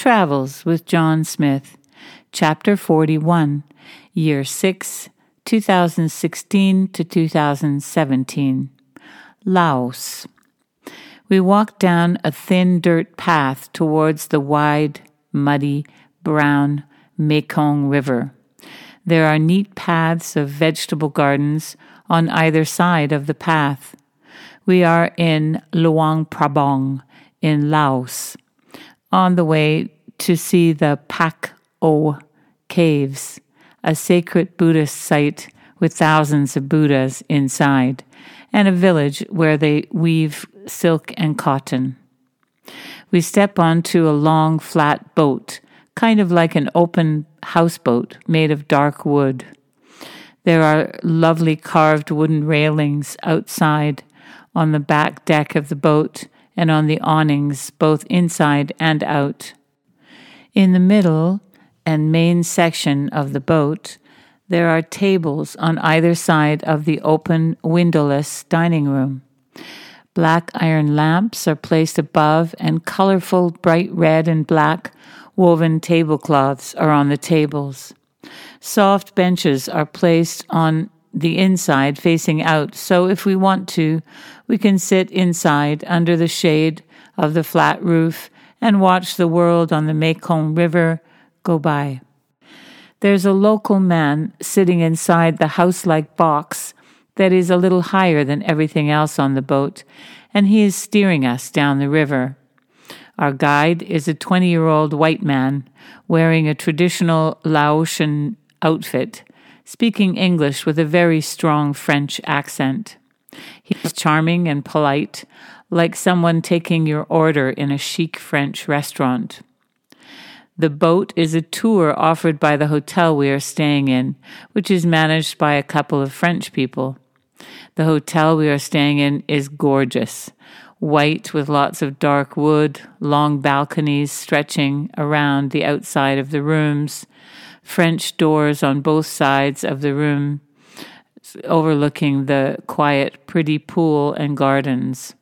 Travels with John Smith, Chapter 41, Year 6, 2016 to 2017. Laos. We walked down a thin dirt path towards the wide, muddy, brown Mekong River. There are neat paths of vegetable gardens on either side of the path. We are in Luang Prabang in Laos, on the way to see the Pak Ou caves, a sacred Buddhist site with thousands of Buddhas inside, and a village where they weave silk and cotton. We step onto a long, flat boat, kind of like an open houseboat made of dark wood. There are lovely carved wooden railings outside on the back deck of the boat and on the awnings, both inside and out. In the middle and main section of the boat, there are tables on either side of the open, windowless dining room. Black iron lamps are placed above, and colorful, bright red and black woven tablecloths are on the tables. Soft benches are placed on the inside facing out, so if we want to, we can sit inside under the shade of the flat roof and watch the world on the Mekong River go by. There's a local man sitting inside the house like box that is a little higher than everything else on the boat, and he is steering us down the river. Our guide is a 20 year old white man wearing a traditional Laotian outfit, speaking English with a very strong French accent. He's charming and polite, like someone taking your order in a chic French restaurant. The boat is a tour offered by the hotel we are staying in, which is managed by a couple of French people. The hotel we are staying in is gorgeous. White with lots of dark wood, long balconies stretching around the outside of the rooms, French doors on both sides of the room, overlooking the quiet, pretty pool and gardens.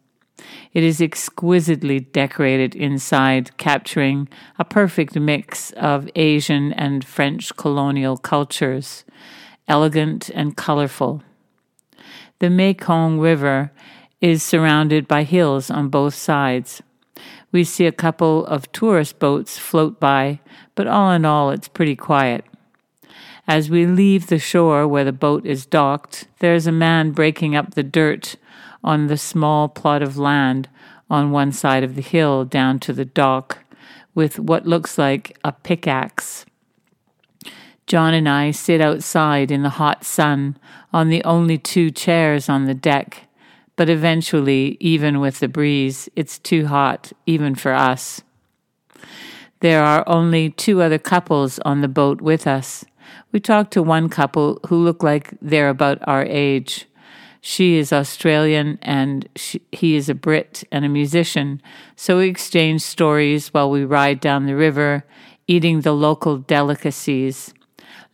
It is exquisitely decorated inside, capturing a perfect mix of Asian and French colonial cultures, elegant and colorful. The Mekong River is surrounded by hills on both sides. We see a couple of tourist boats float by, but all in all, it's pretty quiet. As we leave the shore where the boat is docked, there is a man breaking up the dirt on the small plot of land on one side of the hill down to the dock with what looks like a pickaxe. John and I sit outside in the hot sun on the only two chairs on the deck, but eventually, even with the breeze, it's too hot, even for us. There are only two other couples on the boat with us. We talked to one couple who look like they're about our age. She is Australian and she, he is a Brit and a musician. So we exchange stories while we ride down the river, eating the local delicacies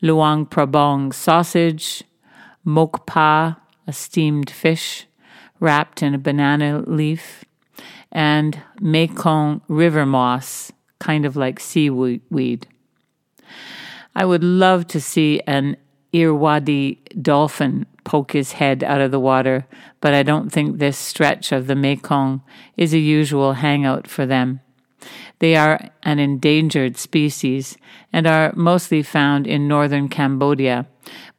Luang Prabang sausage, mok pa, a steamed fish wrapped in a banana leaf, and Mekong river moss, kind of like seaweed. I would love to see an Irrawaddy dolphin poke his head out of the water, but I don't think this stretch of the Mekong is a usual hangout for them. They are an endangered species and are mostly found in northern Cambodia,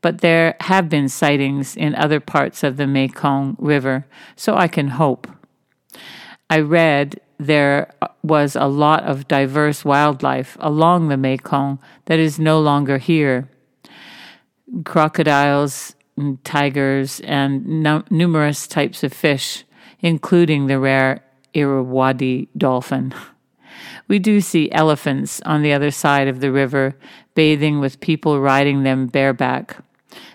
but there have been sightings in other parts of the Mekong River, so I can hope. I read there was a lot of diverse wildlife along the Mekong that is no longer here. Crocodiles, and tigers, and no- numerous types of fish, including the rare Irrawaddy dolphin. We do see elephants on the other side of the river, bathing with people riding them bareback.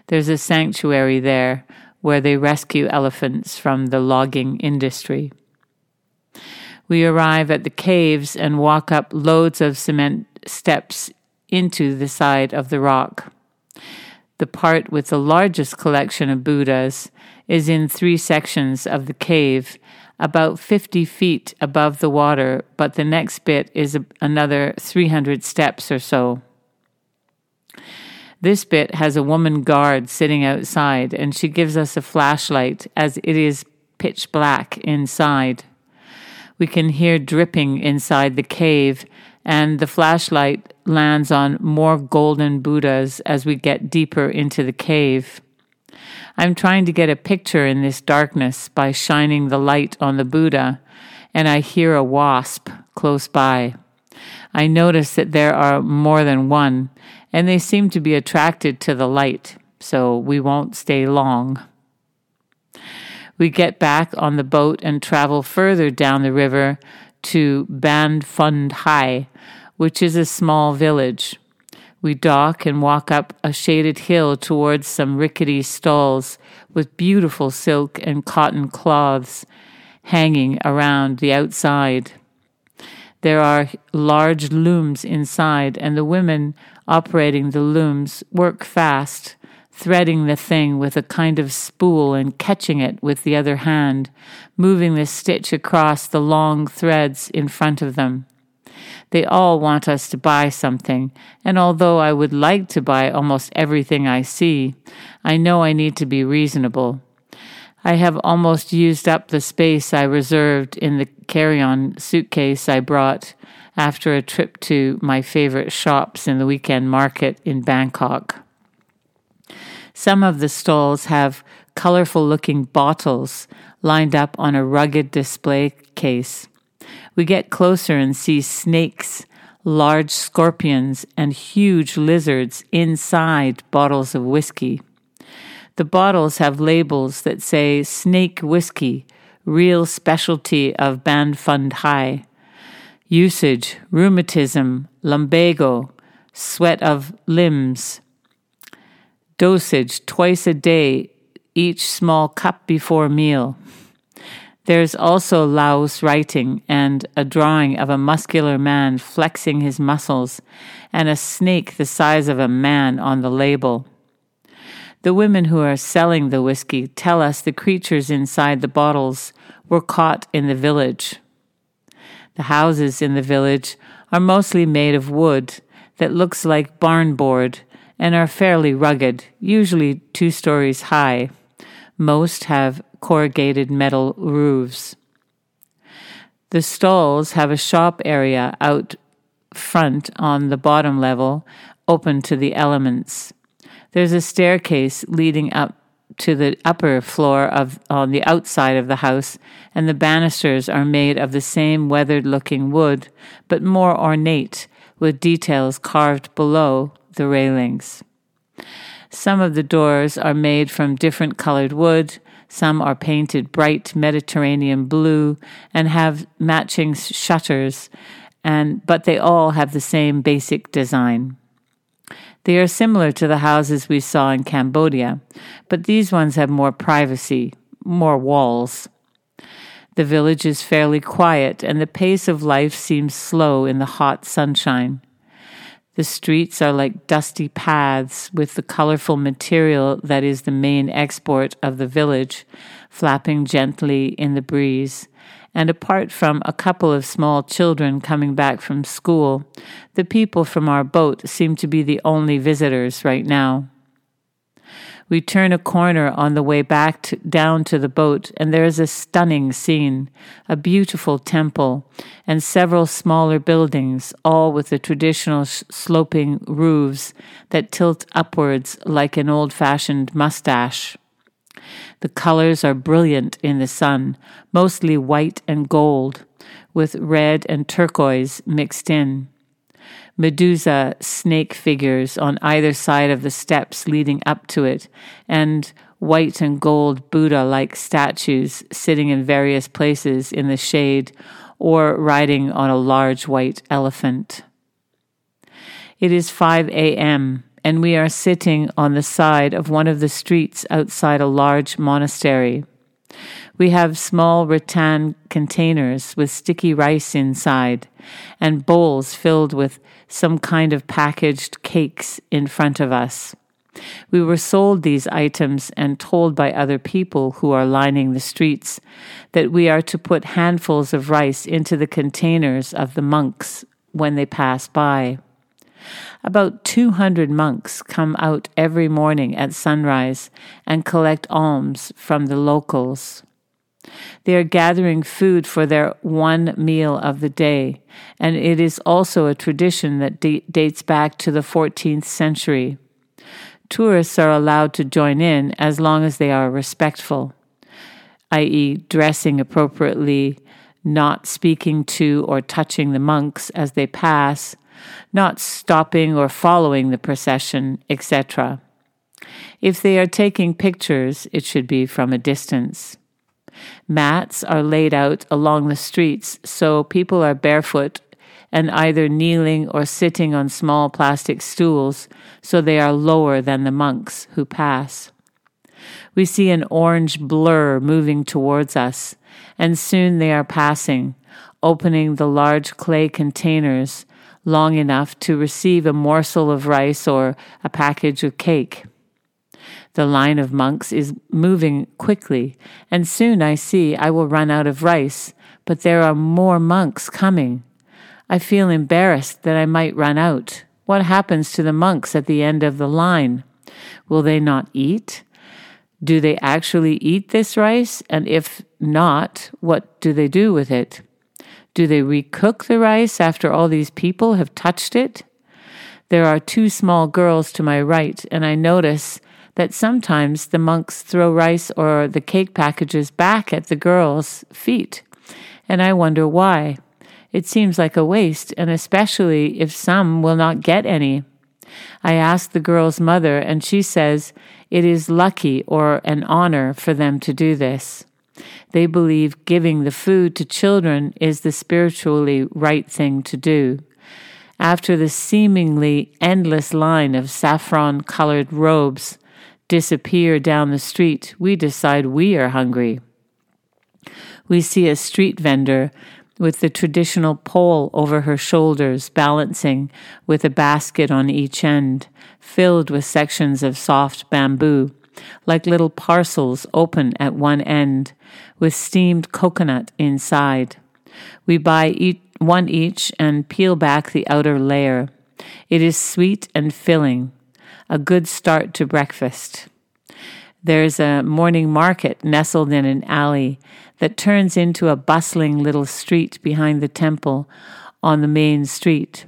There's a sanctuary there where they rescue elephants from the logging industry. We arrive at the caves and walk up loads of cement steps into the side of the rock. The part with the largest collection of Buddhas is in three sections of the cave about 50 feet above the water, but the next bit is another 300 steps or so. This bit has a woman guard sitting outside, and she gives us a flashlight as it is pitch black inside. We can hear dripping inside the cave, and the flashlight lands on more golden Buddhas as we get deeper into the cave. I'm trying to get a picture in this darkness by shining the light on the Buddha, and I hear a wasp close by. I notice that there are more than one, and they seem to be attracted to the light, so we won't stay long. We get back on the boat and travel further down the river to Ban Fund Hai, which is a small village. We dock and walk up a shaded hill towards some rickety stalls with beautiful silk and cotton cloths hanging around the outside. There are large looms inside, and the women operating the looms work fast, threading the thing with a kind of spool and catching it with the other hand, moving the stitch across the long threads in front of them. They all want us to buy something, and although I would like to buy almost everything I see, I know I need to be reasonable. I have almost used up the space I reserved in the carry on suitcase I brought after a trip to my favorite shops in the weekend market in Bangkok. Some of the stalls have colorful looking bottles lined up on a rugged display case. We get closer and see snakes, large scorpions, and huge lizards inside bottles of whiskey. The bottles have labels that say Snake Whiskey, real specialty of Ban Phund Hai. Usage, rheumatism, lumbago, sweat of limbs. Dosage, twice a day, each small cup before meal. There's also Laos writing and a drawing of a muscular man flexing his muscles and a snake the size of a man on the label. The women who are selling the whiskey tell us the creatures inside the bottles were caught in the village. The houses in the village are mostly made of wood that looks like barn board and are fairly rugged, usually two stories high. Most have corrugated metal roofs. The stalls have a shop area out front on the bottom level, open to the elements. There's a staircase leading up to the upper floor of on the outside of the house, and the banisters are made of the same weathered looking wood, but more ornate, with details carved below the railings. Some of the doors are made from different colored wood, some are painted bright Mediterranean blue and have matching shutters, and but they all have the same basic design. They are similar to the houses we saw in Cambodia, but these ones have more privacy, more walls. The village is fairly quiet, and the pace of life seems slow in the hot sunshine. The streets are like dusty paths with the colorful material that is the main export of the village, flapping gently in the breeze. And apart from a couple of small children coming back from school, the people from our boat seem to be the only visitors right now. We turn a corner on the way back to, down to the boat, and there is a stunning scene a beautiful temple and several smaller buildings, all with the traditional sh- sloping roofs that tilt upwards like an old fashioned mustache. The colors are brilliant in the sun, mostly white and gold, with red and turquoise mixed in. Medusa snake figures on either side of the steps leading up to it, and white and gold Buddha like statues sitting in various places in the shade or riding on a large white elephant. It is 5 a.m., and we are sitting on the side of one of the streets outside a large monastery. We have small rattan containers with sticky rice inside and bowls filled with some kind of packaged cakes in front of us. We were sold these items and told by other people who are lining the streets that we are to put handfuls of rice into the containers of the monks when they pass by. About 200 monks come out every morning at sunrise and collect alms from the locals. They are gathering food for their one meal of the day, and it is also a tradition that dates back to the 14th century. Tourists are allowed to join in as long as they are respectful, i.e., dressing appropriately, not speaking to or touching the monks as they pass, not stopping or following the procession, etc. If they are taking pictures, it should be from a distance. Mats are laid out along the streets so people are barefoot and either kneeling or sitting on small plastic stools so they are lower than the monks who pass. We see an orange blur moving towards us, and soon they are passing, opening the large clay containers long enough to receive a morsel of rice or a package of cake. The line of monks is moving quickly, and soon I see I will run out of rice, but there are more monks coming. I feel embarrassed that I might run out. What happens to the monks at the end of the line? Will they not eat? Do they actually eat this rice? And if not, what do they do with it? Do they recook the rice after all these people have touched it? There are two small girls to my right, and I notice that sometimes the monks throw rice or the cake packages back at the girls' feet, and I wonder why. It seems like a waste, and especially if some will not get any. I ask the girl's mother, and she says it is lucky or an honor for them to do this. They believe giving the food to children is the spiritually right thing to do. After the seemingly endless line of saffron colored robes disappear down the street, we decide we are hungry. We see a street vendor with the traditional pole over her shoulders, balancing with a basket on each end, filled with sections of soft bamboo like little parcels open at one end, with steamed coconut inside. We buy each, one each and peel back the outer layer. It is sweet and filling, a good start to breakfast. There's a morning market nestled in an alley that turns into a bustling little street behind the temple on the main street.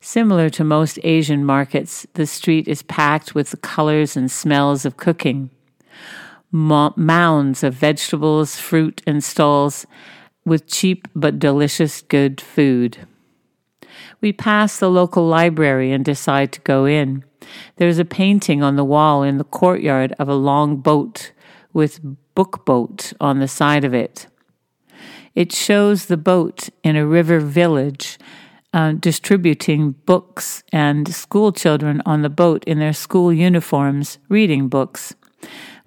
Similar to most Asian markets, the street is packed with the colors and smells of cooking. mounds of vegetables, fruit, and stalls with cheap but delicious good food. We pass the local library and decide to go in. There's a painting on the wall in the courtyard of a long boat with book boat on the side of it. It shows the boat in a river village uh, distributing books and school children on the boat in their school uniforms reading books.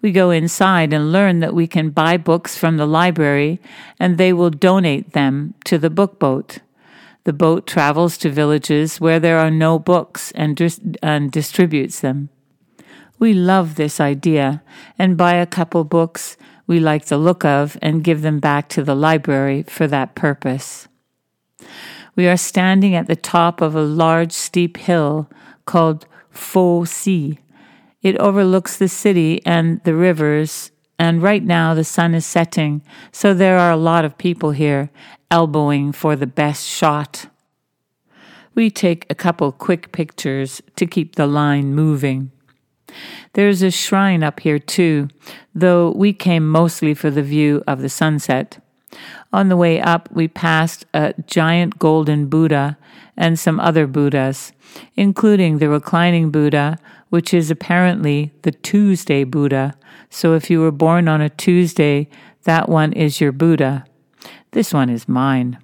We go inside and learn that we can buy books from the library and they will donate them to the book boat. The boat travels to villages where there are no books and, dis- and distributes them. We love this idea and buy a couple books we like the look of and give them back to the library for that purpose. We are standing at the top of a large steep hill called Phou Si. It overlooks the city and the rivers, and right now the sun is setting, so there are a lot of people here elbowing for the best shot. We take a couple quick pictures to keep the line moving. There's a shrine up here too, though we came mostly for the view of the sunset. On the way up, we passed a giant golden Buddha and some other Buddhas, including the reclining Buddha, which is apparently the Tuesday Buddha. So if you were born on a Tuesday, that one is your Buddha. This one is mine.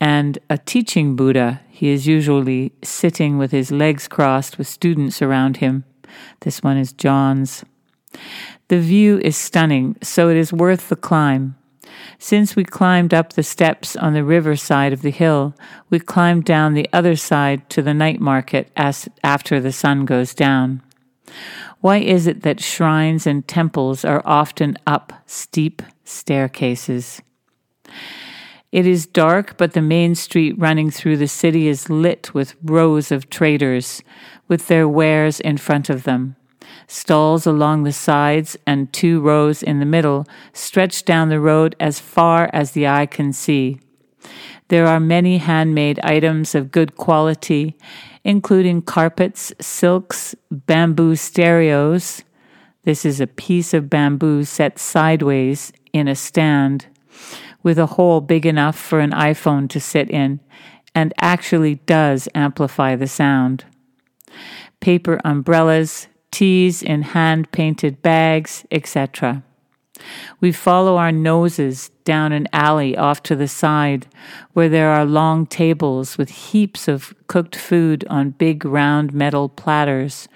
And a teaching Buddha, he is usually sitting with his legs crossed with students around him. This one is John's. The view is stunning, so it is worth the climb. Since we climbed up the steps on the river side of the hill, we climbed down the other side to the night market as after the sun goes down. Why is it that shrines and temples are often up steep staircases? It is dark, but the main street running through the city is lit with rows of traders with their wares in front of them. Stalls along the sides and two rows in the middle stretch down the road as far as the eye can see. There are many handmade items of good quality, including carpets, silks, bamboo stereos. This is a piece of bamboo set sideways in a stand with a hole big enough for an iPhone to sit in and actually does amplify the sound. Paper umbrellas, teas in hand painted bags, etc. We follow our noses down an alley off to the side where there are long tables with heaps of cooked food on big round metal platters,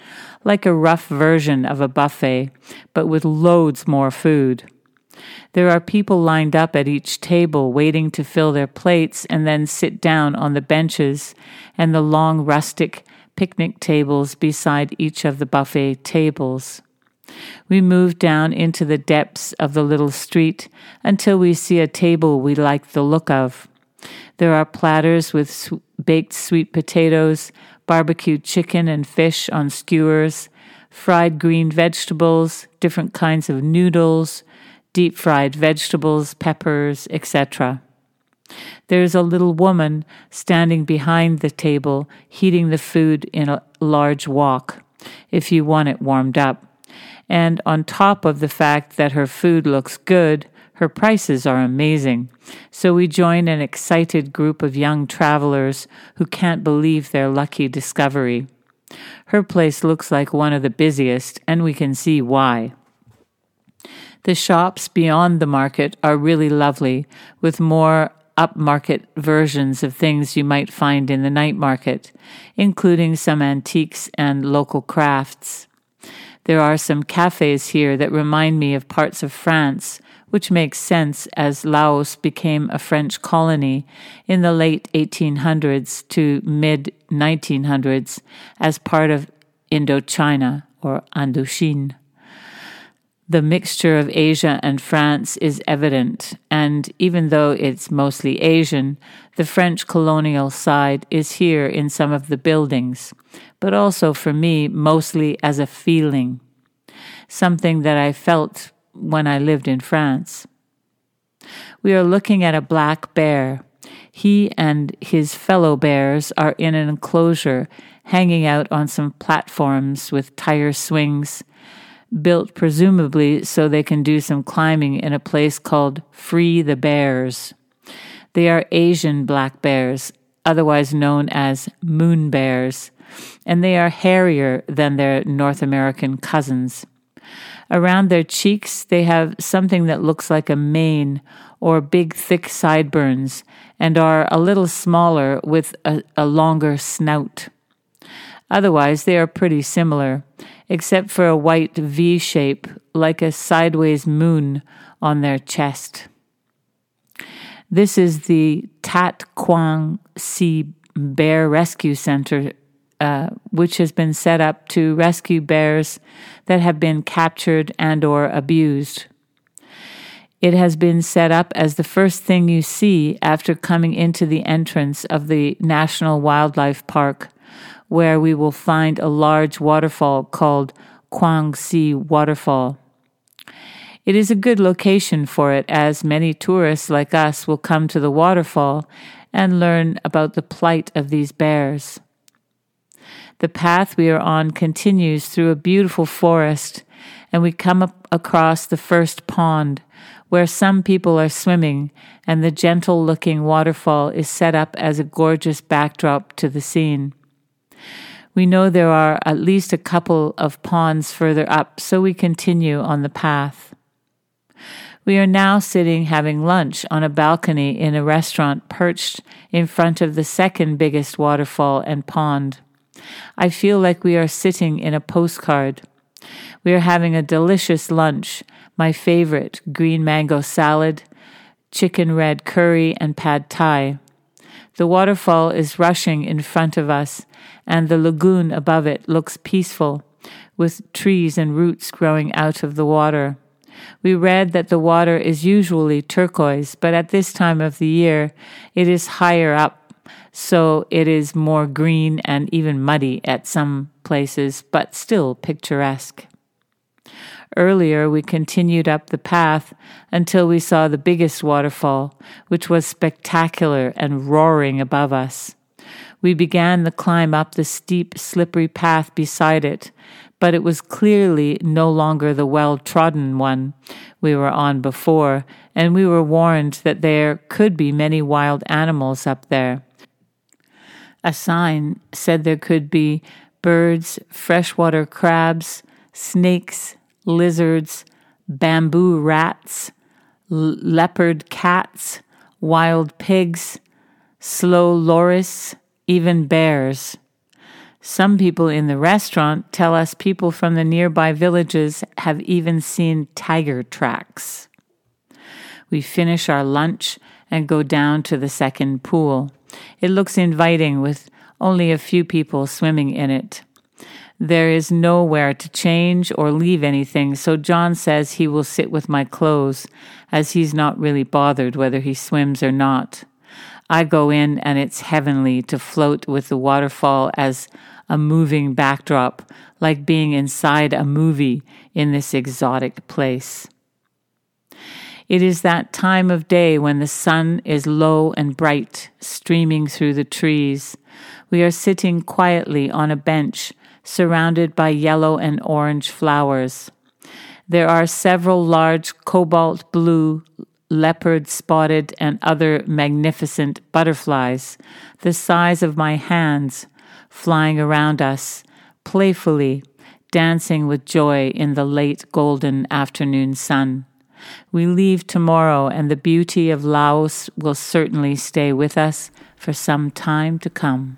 like a rough version of a buffet, but with loads more food. There are people lined up at each table waiting to fill their plates and then sit down on the benches and the long rustic picnic tables beside each of the buffet tables. We move down into the depths of the little street until we see a table we like the look of. There are platters with baked sweet potatoes, barbecued chicken and fish on skewers, fried green vegetables, different kinds of noodles, deep fried vegetables, peppers, etc. There is a little woman standing behind the table, heating the food in a large wok, if you want it warmed up. And on top of the fact that her food looks good, her prices are amazing. So we join an excited group of young travelers who can't believe their lucky discovery. Her place looks like one of the busiest, and we can see why. The shops beyond the market are really lovely, with more upmarket versions of things you might find in the night market, including some antiques and local crafts. There are some cafes here that remind me of parts of France, which makes sense as Laos became a French colony in the late 1800s to mid 1900s as part of Indochina or Indochine. The mixture of Asia and France is evident, and even though it's mostly Asian, the French colonial side is here in some of the buildings, but also for me, mostly as a feeling, something that I felt when I lived in France. We are looking at a black bear. He and his fellow bears are in an enclosure hanging out on some platforms with tire swings built presumably so they can do some climbing in a place called Free the Bears. They are Asian black bears, otherwise known as moon bears, and they are hairier than their North American cousins. Around their cheeks, they have something that looks like a mane or big, thick sideburns and are a little smaller with a, a longer snout. Otherwise, they are pretty similar, except for a white V shape like a sideways moon on their chest. This is the Tat Kuang Si Bear Rescue Center, uh, which has been set up to rescue bears that have been captured and or abused. It has been set up as the first thing you see after coming into the entrance of the National Wildlife Park where we will find a large waterfall called Kuang Si Waterfall. It is a good location for it, as many tourists like us will come to the waterfall and learn about the plight of these bears. The path we are on continues through a beautiful forest, and we come up across the first pond, where some people are swimming, and the gentle looking waterfall is set up as a gorgeous backdrop to the scene. We know there are at least a couple of ponds further up, so we continue on the path. We are now sitting having lunch on a balcony in a restaurant perched in front of the second biggest waterfall and pond. I feel like we are sitting in a postcard. We are having a delicious lunch, my favorite green mango salad, chicken red curry, and pad thai. The waterfall is rushing in front of us, and the lagoon above it looks peaceful, with trees and roots growing out of the water. We read that the water is usually turquoise, but at this time of the year it is higher up, so it is more green and even muddy at some places, but still picturesque. Earlier, we continued up the path until we saw the biggest waterfall, which was spectacular and roaring above us. We began the climb up the steep, slippery path beside it, but it was clearly no longer the well trodden one we were on before, and we were warned that there could be many wild animals up there. A sign said there could be birds, freshwater crabs, snakes, lizards, bamboo rats, leopard cats, wild pigs, slow loris, even bears. Some people in the restaurant tell us people from the nearby villages have even seen tiger tracks. We finish our lunch and go down to the second pool. It looks inviting with only a few people swimming in it. There is nowhere to change or leave anything, so John says he will sit with my clothes, as he's not really bothered whether he swims or not. I go in, and it's heavenly to float with the waterfall as a moving backdrop, like being inside a movie in this exotic place. It is that time of day when the sun is low and bright, streaming through the trees. We are sitting quietly on a bench, surrounded by yellow and orange flowers. There are several large cobalt blue, leopard spotted, and other magnificent butterflies, the size of my hands, flying around us, playfully, dancing with joy in the late golden afternoon sun. We leave tomorrow, and the beauty of Laos will certainly stay with us for some time to come.